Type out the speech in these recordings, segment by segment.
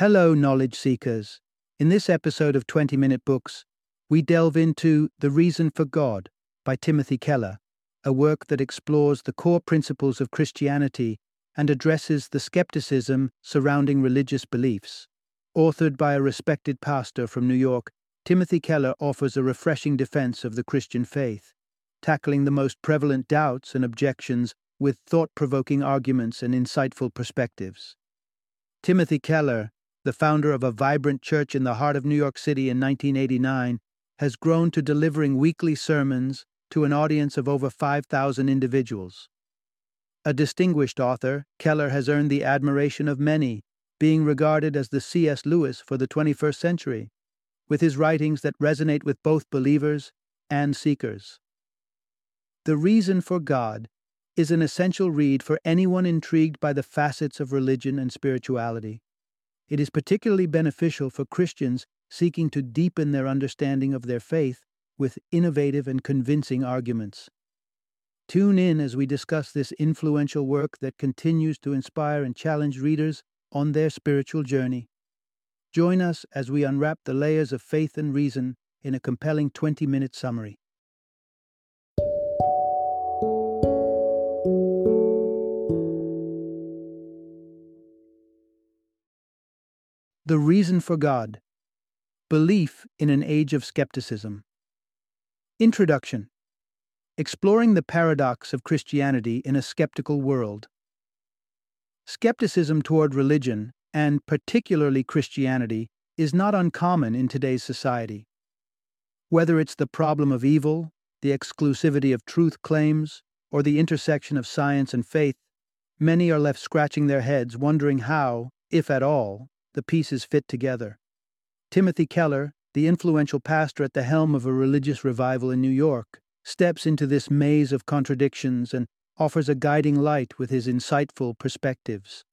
Hello, knowledge seekers. In this episode of 20 Minute Books, we delve into The Reason for God by Timothy Keller, a work that explores the core principles of Christianity and addresses the skepticism surrounding religious beliefs. Authored by a respected pastor from New York, Timothy Keller offers a refreshing defense of the Christian faith, tackling the most prevalent doubts and objections with thought provoking arguments and insightful perspectives. Timothy Keller, the founder of a vibrant church in the heart of New York City in 1989, has grown to delivering weekly sermons to an audience of over 5,000 individuals. A distinguished author, Keller has earned the admiration of many, being regarded as the C.S. Lewis for the 21st century, with his writings that resonate with both believers and seekers. The Reason for God is an essential read for anyone intrigued by the facets of religion and spirituality. It is particularly beneficial for Christians seeking to deepen their understanding of their faith with innovative and convincing arguments. Tune in as we discuss this influential work that continues to inspire and challenge readers on their spiritual journey. Join us as we unwrap the layers of faith and reason in a compelling 20 minute summary. The Reason for God Belief in an Age of Skepticism. Introduction Exploring the Paradox of Christianity in a Skeptical World. Skepticism toward religion, and particularly Christianity, is not uncommon in today's society. Whether it's the problem of evil, the exclusivity of truth claims, or the intersection of science and faith, many are left scratching their heads wondering how, if at all, the pieces fit together. Timothy Keller, the influential pastor at the helm of a religious revival in New York, steps into this maze of contradictions and offers a guiding light with his insightful perspectives.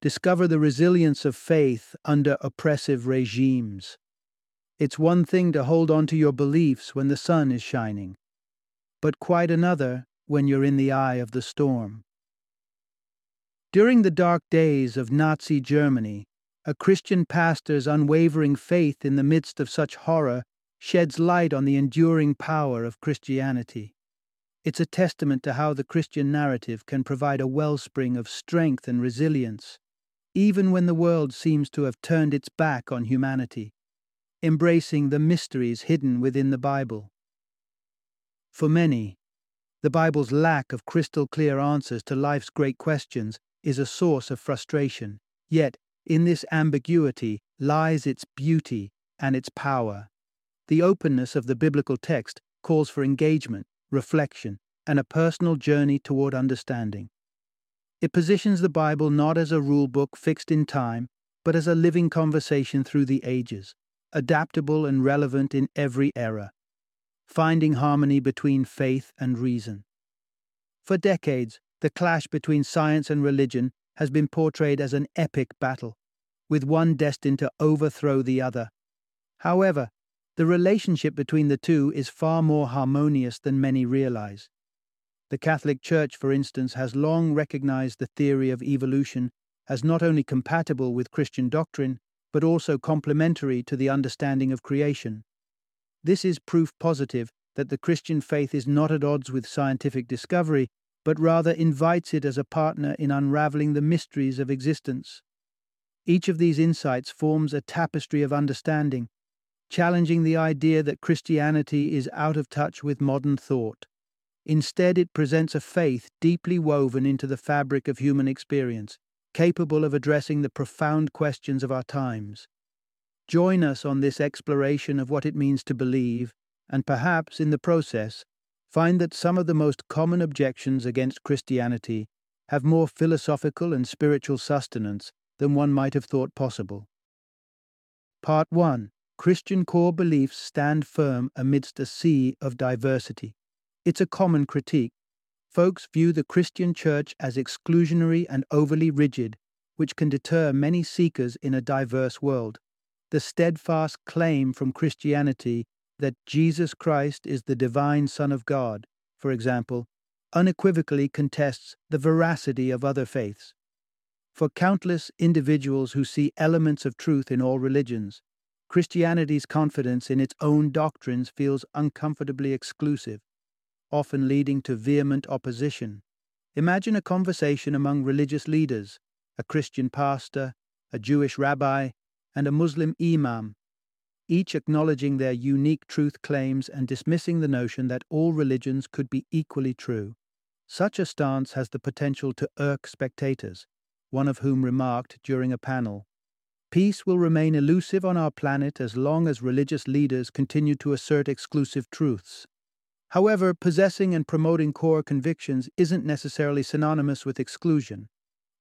Discover the resilience of faith under oppressive regimes. It's one thing to hold on to your beliefs when the sun is shining, but quite another when you're in the eye of the storm. During the dark days of Nazi Germany, a Christian pastor's unwavering faith in the midst of such horror sheds light on the enduring power of Christianity. It's a testament to how the Christian narrative can provide a wellspring of strength and resilience, even when the world seems to have turned its back on humanity, embracing the mysteries hidden within the Bible. For many, the Bible's lack of crystal clear answers to life's great questions is a source of frustration. Yet, in this ambiguity lies its beauty and its power. The openness of the biblical text calls for engagement, reflection, and a personal journey toward understanding. It positions the Bible not as a rule book fixed in time, but as a living conversation through the ages, adaptable and relevant in every era, finding harmony between faith and reason. For decades, the clash between science and religion has been portrayed as an epic battle, with one destined to overthrow the other. However, the relationship between the two is far more harmonious than many realize. The Catholic Church, for instance, has long recognized the theory of evolution as not only compatible with Christian doctrine, but also complementary to the understanding of creation. This is proof positive that the Christian faith is not at odds with scientific discovery but rather invites it as a partner in unraveling the mysteries of existence. Each of these insights forms a tapestry of understanding, challenging the idea that Christianity is out of touch with modern thought. Instead, it presents a faith deeply woven into the fabric of human experience, capable of addressing the profound questions of our times. Join us on this exploration of what it means to believe, and perhaps, in the process, find that some of the most common objections against Christianity have more philosophical and spiritual sustenance than one might have thought possible. Part 1 Christian core beliefs stand firm amidst a sea of diversity. It's a common critique. Folks view the Christian church as exclusionary and overly rigid, which can deter many seekers in a diverse world. The steadfast claim from Christianity that Jesus Christ is the divine Son of God, for example, unequivocally contests the veracity of other faiths. For countless individuals who see elements of truth in all religions, Christianity's confidence in its own doctrines feels uncomfortably exclusive, often leading to vehement opposition. Imagine a conversation among religious leaders, a Christian pastor, a Jewish rabbi, and a Muslim imam, each acknowledging their unique truth claims and dismissing the notion that all religions could be equally true. Such a stance has the potential to irk spectators, one of whom remarked during a panel Peace will remain elusive on our planet as long as religious leaders continue to assert exclusive truths. However, possessing and promoting core convictions isn't necessarily synonymous with exclusion.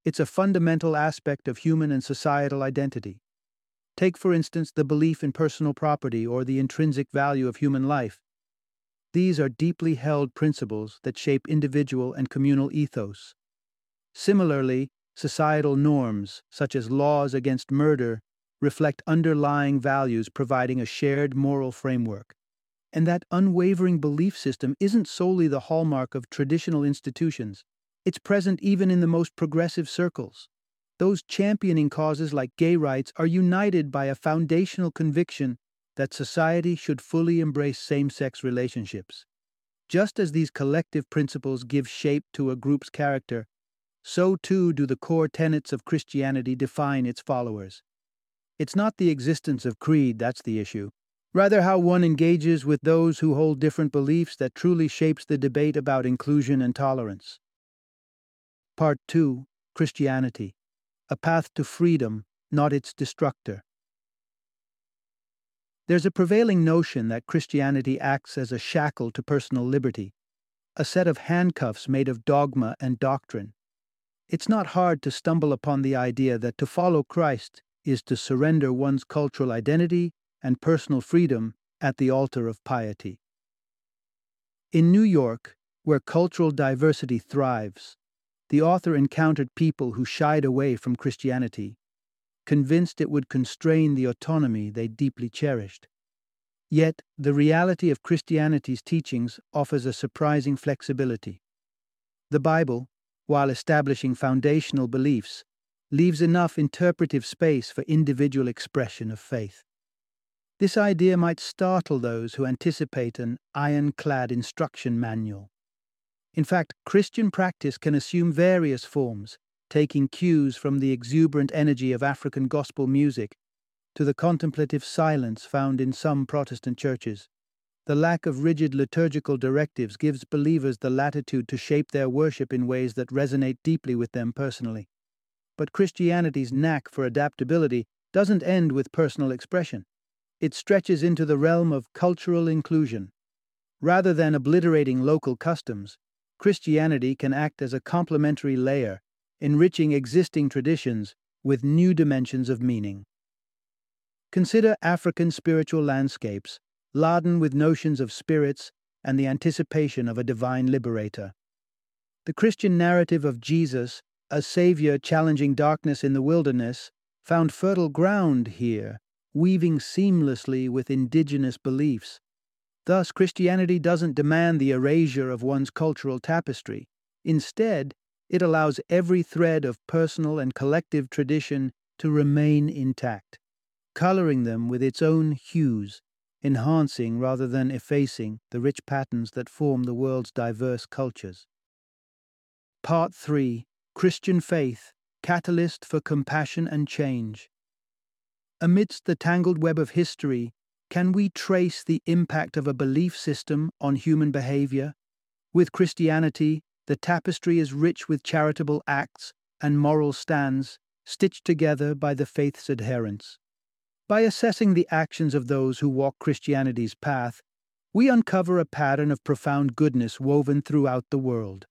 It's a fundamental aspect of human and societal identity. Take, for instance, the belief in personal property or the intrinsic value of human life. These are deeply held principles that shape individual and communal ethos. Similarly, Societal norms, such as laws against murder, reflect underlying values providing a shared moral framework. And that unwavering belief system isn't solely the hallmark of traditional institutions, it's present even in the most progressive circles. Those championing causes like gay rights are united by a foundational conviction that society should fully embrace same sex relationships. Just as these collective principles give shape to a group's character, so too do the core tenets of Christianity define its followers. It's not the existence of creed that's the issue, rather, how one engages with those who hold different beliefs that truly shapes the debate about inclusion and tolerance. Part 2 Christianity A Path to Freedom, Not Its Destructor. There's a prevailing notion that Christianity acts as a shackle to personal liberty, a set of handcuffs made of dogma and doctrine. It's not hard to stumble upon the idea that to follow Christ is to surrender one's cultural identity and personal freedom at the altar of piety. In New York, where cultural diversity thrives, the author encountered people who shied away from Christianity, convinced it would constrain the autonomy they deeply cherished. Yet, the reality of Christianity's teachings offers a surprising flexibility. The Bible, while establishing foundational beliefs, leaves enough interpretive space for individual expression of faith. This idea might startle those who anticipate an ironclad instruction manual. In fact, Christian practice can assume various forms, taking cues from the exuberant energy of African gospel music to the contemplative silence found in some Protestant churches. The lack of rigid liturgical directives gives believers the latitude to shape their worship in ways that resonate deeply with them personally. But Christianity's knack for adaptability doesn't end with personal expression. It stretches into the realm of cultural inclusion. Rather than obliterating local customs, Christianity can act as a complementary layer, enriching existing traditions with new dimensions of meaning. Consider African spiritual landscapes laden with notions of spirits and the anticipation of a divine liberator. The Christian narrative of Jesus, a savior challenging darkness in the wilderness, found fertile ground here, weaving seamlessly with indigenous beliefs. Thus, Christianity doesn't demand the erasure of one's cultural tapestry. Instead, it allows every thread of personal and collective tradition to remain intact, coloring them with its own hues enhancing rather than effacing the rich patterns that form the world's diverse cultures. Part 3 Christian Faith Catalyst for Compassion and Change. Amidst the tangled web of history, can we trace the impact of a belief system on human behavior? With Christianity, the tapestry is rich with charitable acts and moral stands stitched together by the faith's adherents. By assessing the actions of those who walk Christianity's path, we uncover a pattern of profound goodness woven throughout the world.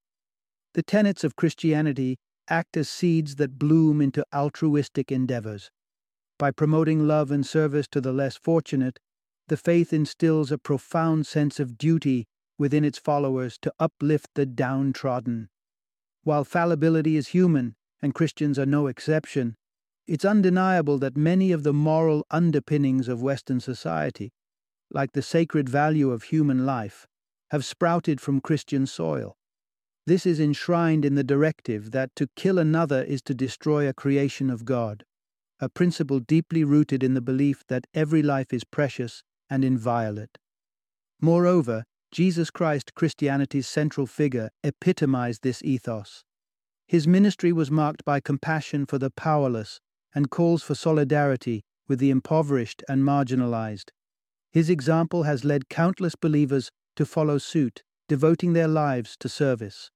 The tenets of Christianity act as seeds that bloom into altruistic endeavors. By promoting love and service to the less fortunate, the faith instills a profound sense of duty within its followers to uplift the downtrodden. While fallibility is human, and Christians are no exception, it's undeniable that many of the moral underpinnings of Western society, like the sacred value of human life, have sprouted from Christian soil. This is enshrined in the directive that to kill another is to destroy a creation of God, a principle deeply rooted in the belief that every life is precious and inviolate. Moreover, Jesus Christ, Christianity's central figure, epitomized this ethos. His ministry was marked by compassion for the powerless and calls for solidarity with the impoverished and marginalized. His example has led countless believers to follow suit, devoting their lives to service.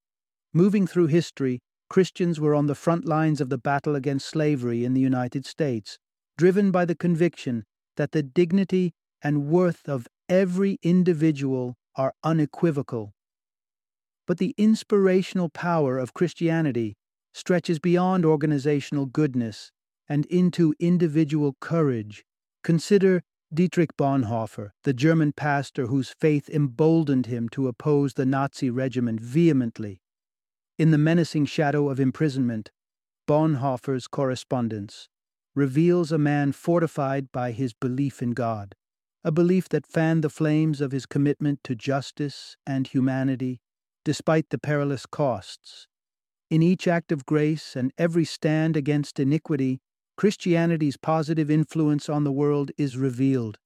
Moving through history, Christians were on the front lines of the battle against slavery in the United States, driven by the conviction that the dignity and worth of every individual are unequivocal. But the inspirational power of Christianity stretches beyond organizational goodness and into individual courage. Consider Dietrich Bonhoeffer, the German pastor whose faith emboldened him to oppose the Nazi regiment vehemently. In the menacing shadow of imprisonment, Bonhoeffer's correspondence reveals a man fortified by his belief in God, a belief that fanned the flames of his commitment to justice and humanity, despite the perilous costs. In each act of grace and every stand against iniquity, Christianity's positive influence on the world is revealed,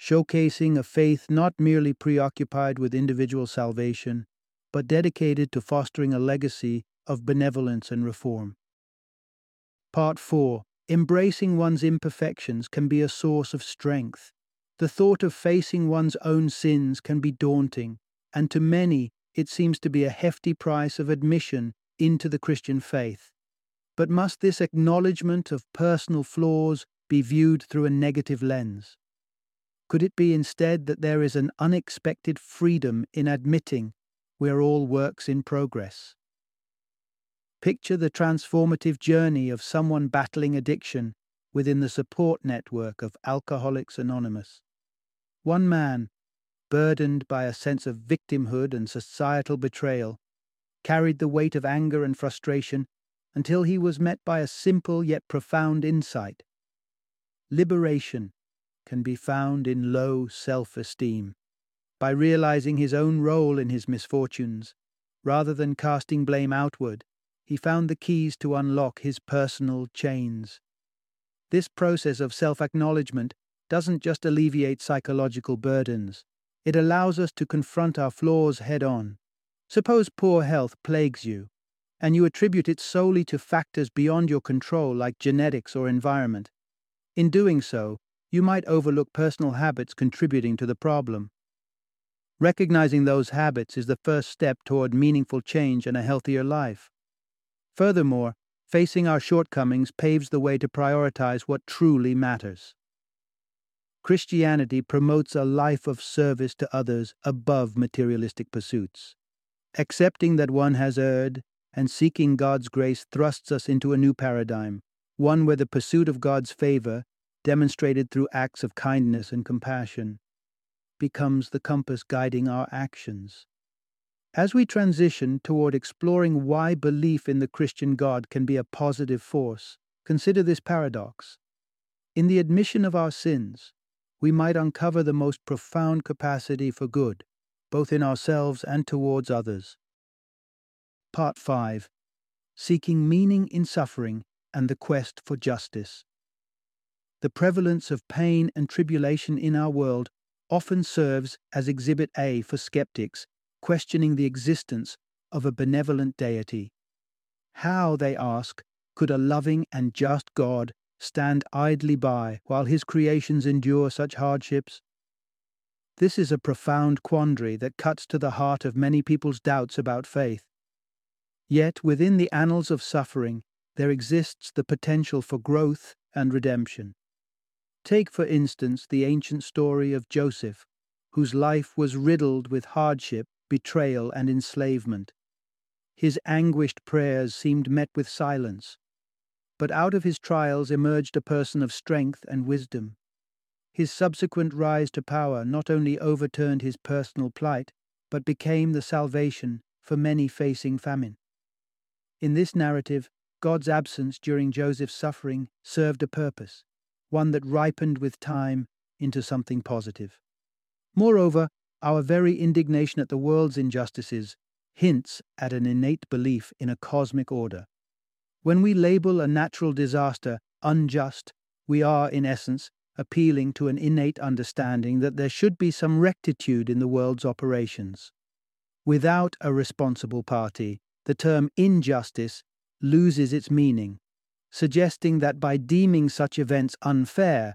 showcasing a faith not merely preoccupied with individual salvation, but dedicated to fostering a legacy of benevolence and reform. Part 4 Embracing one's imperfections can be a source of strength. The thought of facing one's own sins can be daunting, and to many it seems to be a hefty price of admission into the Christian faith. But must this acknowledgement of personal flaws be viewed through a negative lens? Could it be instead that there is an unexpected freedom in admitting we're all works in progress? Picture the transformative journey of someone battling addiction within the support network of Alcoholics Anonymous. One man, burdened by a sense of victimhood and societal betrayal, carried the weight of anger and frustration until he was met by a simple yet profound insight. Liberation can be found in low self esteem. By realizing his own role in his misfortunes, rather than casting blame outward, he found the keys to unlock his personal chains. This process of self acknowledgement doesn't just alleviate psychological burdens, it allows us to confront our flaws head on. Suppose poor health plagues you, and you attribute it solely to factors beyond your control like genetics or environment. In doing so, you might overlook personal habits contributing to the problem. Recognizing those habits is the first step toward meaningful change and a healthier life. Furthermore, facing our shortcomings paves the way to prioritize what truly matters. Christianity promotes a life of service to others above materialistic pursuits. Accepting that one has erred and seeking God's grace thrusts us into a new paradigm, one where the pursuit of God's favor, demonstrated through acts of kindness and compassion, becomes the compass guiding our actions. As we transition toward exploring why belief in the Christian God can be a positive force, consider this paradox. In the admission of our sins, we might uncover the most profound capacity for good, both in ourselves and towards others. Part 5 Seeking Meaning in Suffering and the Quest for Justice. The prevalence of pain and tribulation in our world often serves as Exhibit A for skeptics questioning the existence of a benevolent deity. How, they ask, could a loving and just God stand idly by while his creations endure such hardships? This is a profound quandary that cuts to the heart of many people's doubts about faith. Yet within the annals of suffering, there exists the potential for growth and redemption. Take, for instance, the ancient story of Joseph, whose life was riddled with hardship betrayal, and enslavement. His anguished prayers seemed met with silence, but out of his trials emerged a person of strength and wisdom. His subsequent rise to power not only overturned his personal plight, but became the salvation for many facing famine. In this narrative, God's absence during Joseph's suffering served a purpose, one that ripened with time into something positive. Moreover, our very indignation at the world's injustices hints at an innate belief in a cosmic order. When we label a natural disaster unjust, we are, in essence, appealing to an innate understanding that there should be some rectitude in the world's operations. Without a responsible party, the term injustice loses its meaning, suggesting that by deeming such events unfair,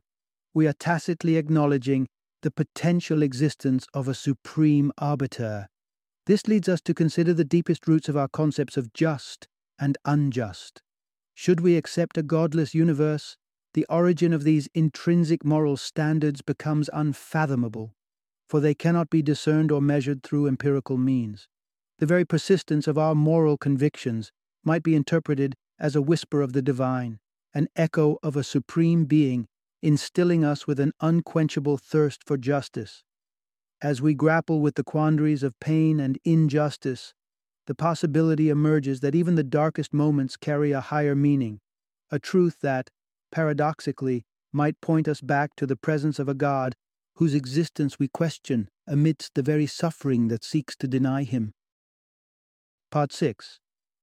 we are tacitly acknowledging the potential existence of a supreme arbiter. This leads us to consider the deepest roots of our concepts of just and unjust. Should we accept a godless universe, the origin of these intrinsic moral standards becomes unfathomable, for they cannot be discerned or measured through empirical means. The very persistence of our moral convictions might be interpreted as a whisper of the divine, an echo of a supreme being instilling us with an unquenchable thirst for justice. As we grapple with the quandaries of pain and injustice, the possibility emerges that even the darkest moments carry a higher meaning, a truth that, paradoxically, might point us back to the presence of a God whose existence we question amidst the very suffering that seeks to deny him. Part 6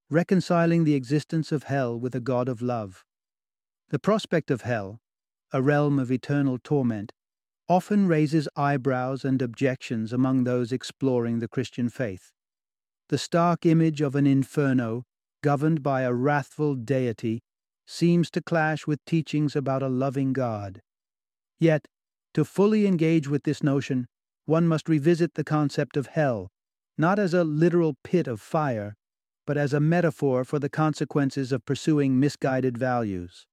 Reconciling the existence of hell with a God of love. The prospect of hell, a realm of eternal torment, often raises eyebrows and objections among those exploring the Christian faith. The stark image of an inferno, governed by a wrathful deity, seems to clash with teachings about a loving God. Yet, to fully engage with this notion, one must revisit the concept of hell, not as a literal pit of fire, but as a metaphor for the consequences of pursuing misguided values.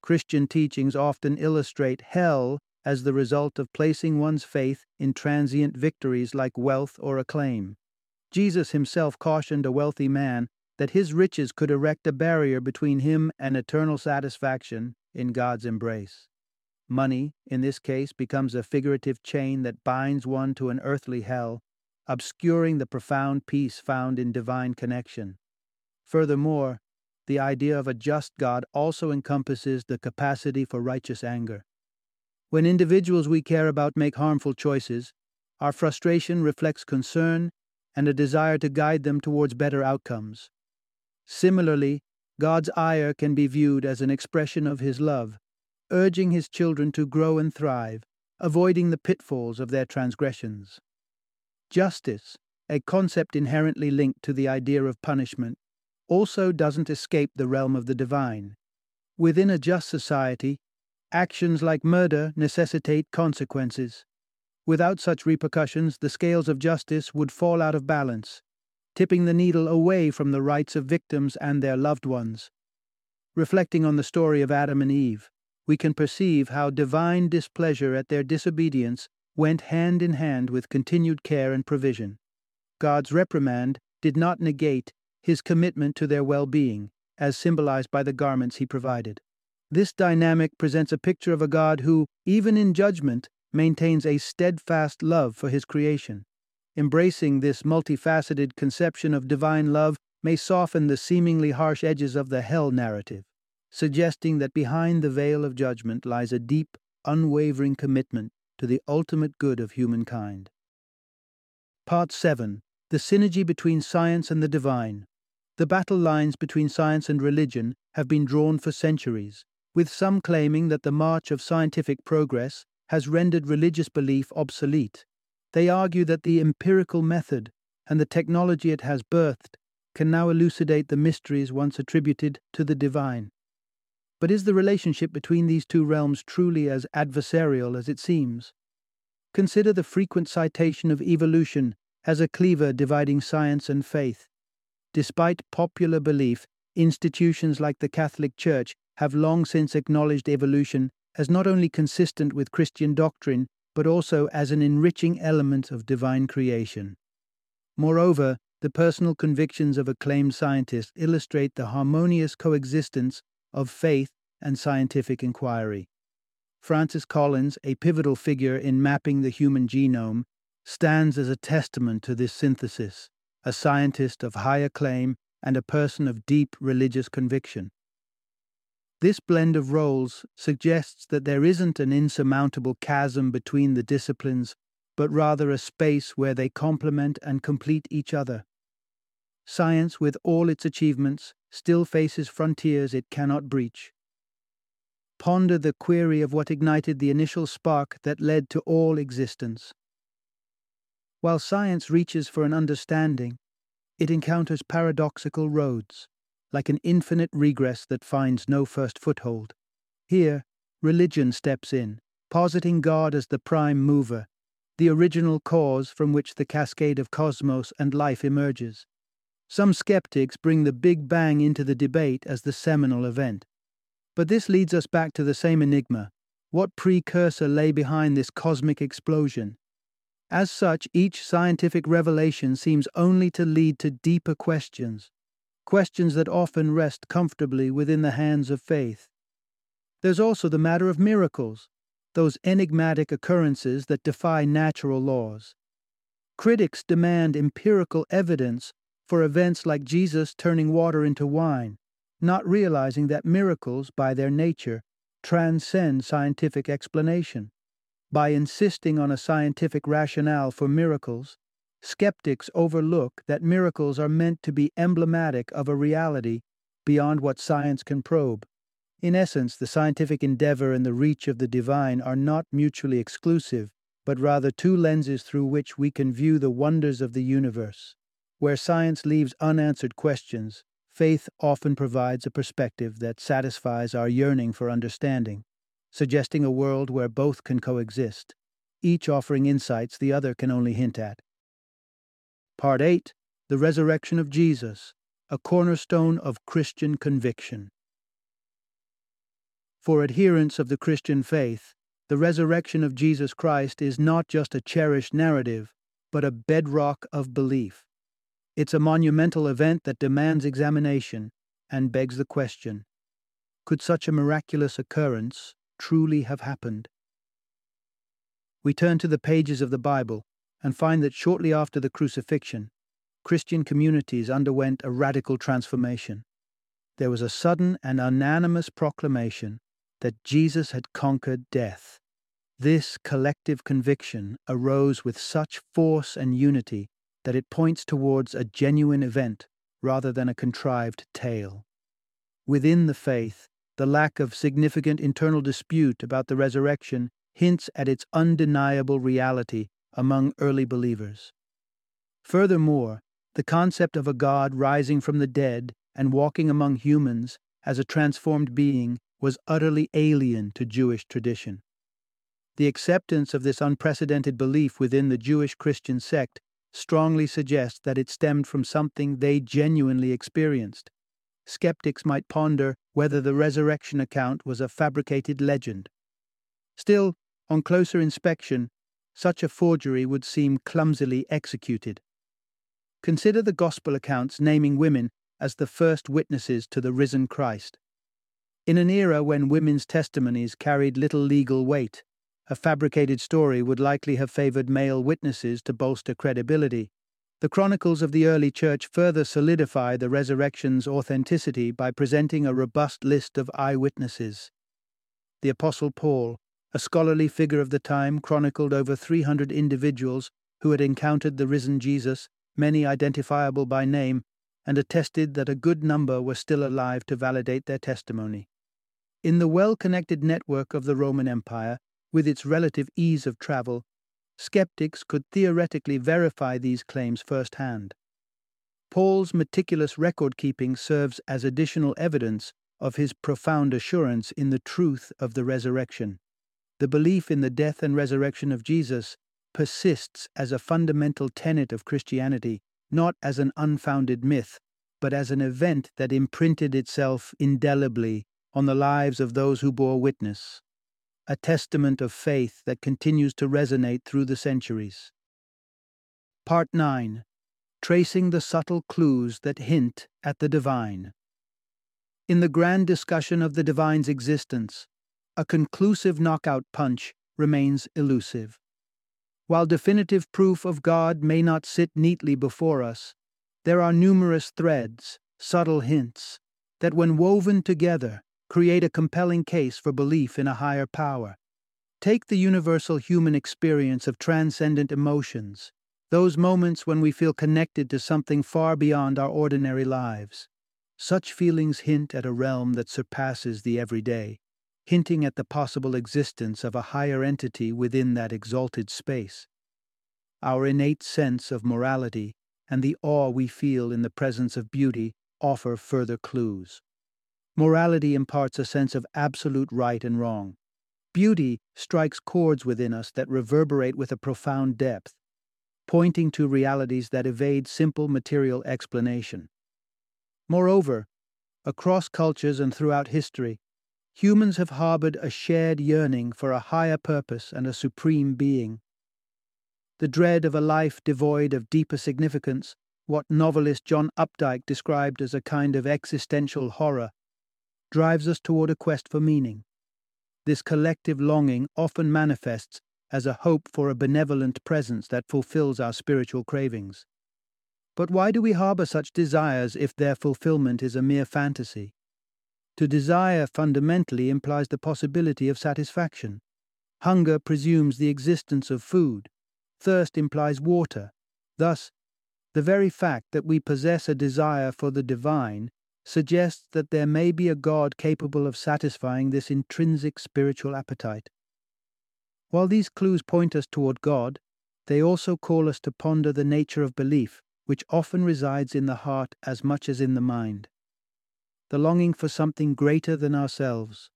Christian teachings often illustrate hell as the result of placing one's faith in transient victories like wealth or acclaim. Jesus himself cautioned a wealthy man that his riches could erect a barrier between him and eternal satisfaction in God's embrace. Money, in this case, becomes a figurative chain that binds one to an earthly hell, obscuring the profound peace found in divine connection. Furthermore, the idea of a just God also encompasses the capacity for righteous anger. When individuals we care about make harmful choices, our frustration reflects concern and a desire to guide them towards better outcomes. Similarly, God's ire can be viewed as an expression of His love, urging His children to grow and thrive, avoiding the pitfalls of their transgressions. Justice, a concept inherently linked to the idea of punishment, also doesn't escape the realm of the divine. Within a just society, actions like murder necessitate consequences. Without such repercussions, the scales of justice would fall out of balance, tipping the needle away from the rights of victims and their loved ones. Reflecting on the story of Adam and Eve, we can perceive how divine displeasure at their disobedience went hand in hand with continued care and provision. God's reprimand did not negate his commitment to their well being, as symbolized by the garments he provided. This dynamic presents a picture of a God who, even in judgment, maintains a steadfast love for his creation. Embracing this multifaceted conception of divine love may soften the seemingly harsh edges of the hell narrative, suggesting that behind the veil of judgment lies a deep, unwavering commitment to the ultimate good of humankind. Part 7 The Synergy Between Science and the Divine. The battle lines between science and religion have been drawn for centuries, with some claiming that the march of scientific progress has rendered religious belief obsolete they argue that the empirical method and the technology it has birthed can now elucidate the mysteries once attributed to the divine. But is the relationship between these two realms truly as adversarial as it seems? Consider the frequent citation of evolution as a cleaver dividing science and faith. Despite popular belief, institutions like the Catholic Church have long since acknowledged evolution as not only consistent with Christian doctrine, but also as an enriching element of divine creation. Moreover, the personal convictions of acclaimed scientists illustrate the harmonious coexistence of faith and scientific inquiry. Francis Collins, a pivotal figure in mapping the human genome, stands as a testament to this synthesis, a scientist of high acclaim and a person of deep religious conviction. This blend of roles suggests that there isn't an insurmountable chasm between the disciplines, but rather a space where they complement and complete each other. science, with all its achievements, still faces frontiers it cannot breach. Ponder the query of what ignited the initial spark that led to all existence. While science reaches for an understanding, it encounters paradoxical roads, like an infinite regress that finds no first foothold. Here, religion steps in, positing God as the prime mover, the original cause from which the cascade of cosmos and life emerges. Some skeptics bring the Big Bang into the debate as the seminal event. But this leads us back to the same enigma. What precursor lay behind this cosmic explosion? As such, each scientific revelation seems only to lead to deeper questions, questions that often rest comfortably within the hands of faith. There's also the matter of miracles, those enigmatic occurrences that defy natural laws. Critics demand empirical evidence for events like Jesus turning water into wine, not realizing that miracles, by their nature, transcend scientific explanation. By insisting on a scientific rationale for miracles, skeptics overlook that miracles are meant to be emblematic of a reality beyond what science can probe. In essence, the scientific endeavor and the reach of the divine are not mutually exclusive, but rather two lenses through which we can view the wonders of the universe. Where science leaves unanswered questions, faith often provides a perspective that satisfies our yearning for understanding, suggesting a world where both can coexist, each offering insights the other can only hint at. Part 8 The Resurrection of Jesus, a cornerstone of Christian conviction. For adherents of the Christian faith, the resurrection of Jesus Christ is not just a cherished narrative, but a bedrock of belief. It's a monumental event that demands examination and begs the question could such a miraculous occurrence truly have happened? We turn to the pages of the Bible and find that shortly after the crucifixion, Christian communities underwent a radical transformation. There was a sudden and unanimous proclamation that Jesus had conquered death. This collective conviction arose with such force and unity that it points towards a genuine event rather than a contrived tale. Within the faith, the lack of significant internal dispute about the resurrection hints at its undeniable reality among early believers. Furthermore, the concept of a God rising from the dead and walking among humans as a transformed being was utterly alien to Jewish tradition. The acceptance of this unprecedented belief within the Jewish Christian sect strongly suggests that it stemmed from something they genuinely experienced. Skeptics might ponder whether the resurrection account was a fabricated legend. Still, on closer inspection, such a forgery would seem clumsily executed. Consider the Gospel accounts naming women as the first witnesses to the risen Christ. In an era when women's testimonies carried little legal weight, a fabricated story would likely have favored male witnesses to bolster credibility. The chronicles of the early church further solidify the resurrection's authenticity by presenting a robust list of eyewitnesses. The Apostle Paul, a scholarly figure of the time, chronicled over 300 individuals who had encountered the risen Jesus, many identifiable by name, and attested that a good number were still alive to validate their testimony. In the well connected network of the Roman Empire, with its relative ease of travel, skeptics could theoretically verify these claims firsthand. Paul's meticulous record keeping serves as additional evidence of his profound assurance in the truth of the resurrection. The belief in the death and resurrection of Jesus persists as a fundamental tenet of Christianity, not as an unfounded myth, but as an event that imprinted itself indelibly on the lives of those who bore witness a testament of faith that continues to resonate through the centuries. Part 9 Tracing the Subtle Clues That Hint at the Divine. In the grand discussion of the divine's existence, a conclusive knockout punch remains elusive. While definitive proof of God may not sit neatly before us, there are numerous threads, subtle hints, that when woven together create a compelling case for belief in a higher power. Take the universal human experience of transcendent emotions, those moments when we feel connected to something far beyond our ordinary lives. Such feelings hint at a realm that surpasses the everyday, hinting at the possible existence of a higher entity within that exalted space. Our innate sense of morality and the awe we feel in the presence of beauty offer further clues. Morality imparts a sense of absolute right and wrong. Beauty strikes chords within us that reverberate with a profound depth, pointing to realities that evade simple material explanation. Moreover, across cultures and throughout history, humans have harbored a shared yearning for a higher purpose and a supreme being. The dread of a life devoid of deeper significance, what novelist John Updike described as a kind of existential horror, drives us toward a quest for meaning. This collective longing often manifests as a hope for a benevolent presence that fulfills our spiritual cravings. But why do we harbor such desires if their fulfillment is a mere fantasy? To desire fundamentally implies the possibility of satisfaction. Hunger presumes the existence of food. Thirst implies water. Thus, the very fact that we possess a desire for the divine suggests that there may be a God capable of satisfying this intrinsic spiritual appetite. While these clues point us toward God, they also call us to ponder the nature of belief which often resides in the heart as much as in the mind. The longing for something greater than ourselves,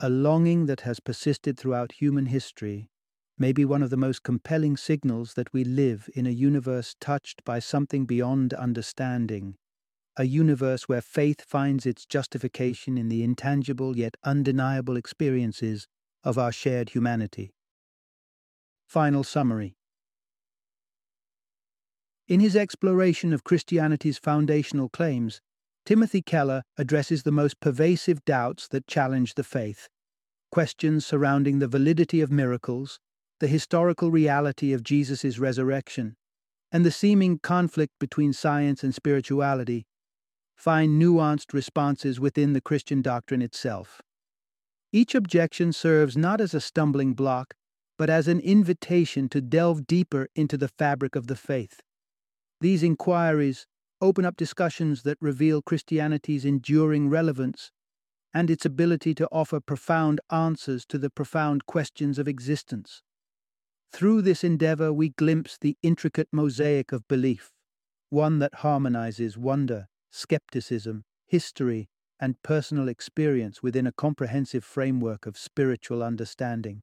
a longing that has persisted throughout human history, may be one of the most compelling signals that we live in a universe touched by something beyond understanding, a universe where faith finds its justification in the intangible yet undeniable experiences of our shared humanity. Final summary in his exploration of Christianity's foundational claims, Timothy Keller addresses the most pervasive doubts that challenge the faith questions surrounding the validity of miracles, the historical reality of Jesus' resurrection, and the seeming conflict between science and spirituality find nuanced responses within the Christian doctrine itself. Each objection serves not as a stumbling block, but as an invitation to delve deeper into the fabric of the faith. These inquiries open up discussions that reveal Christianity's enduring relevance and its ability to offer profound answers to the profound questions of existence. Through this endeavor, we glimpse the intricate mosaic of belief, one that harmonizes wonder, skepticism, history, and personal experience within a comprehensive framework of spiritual understanding.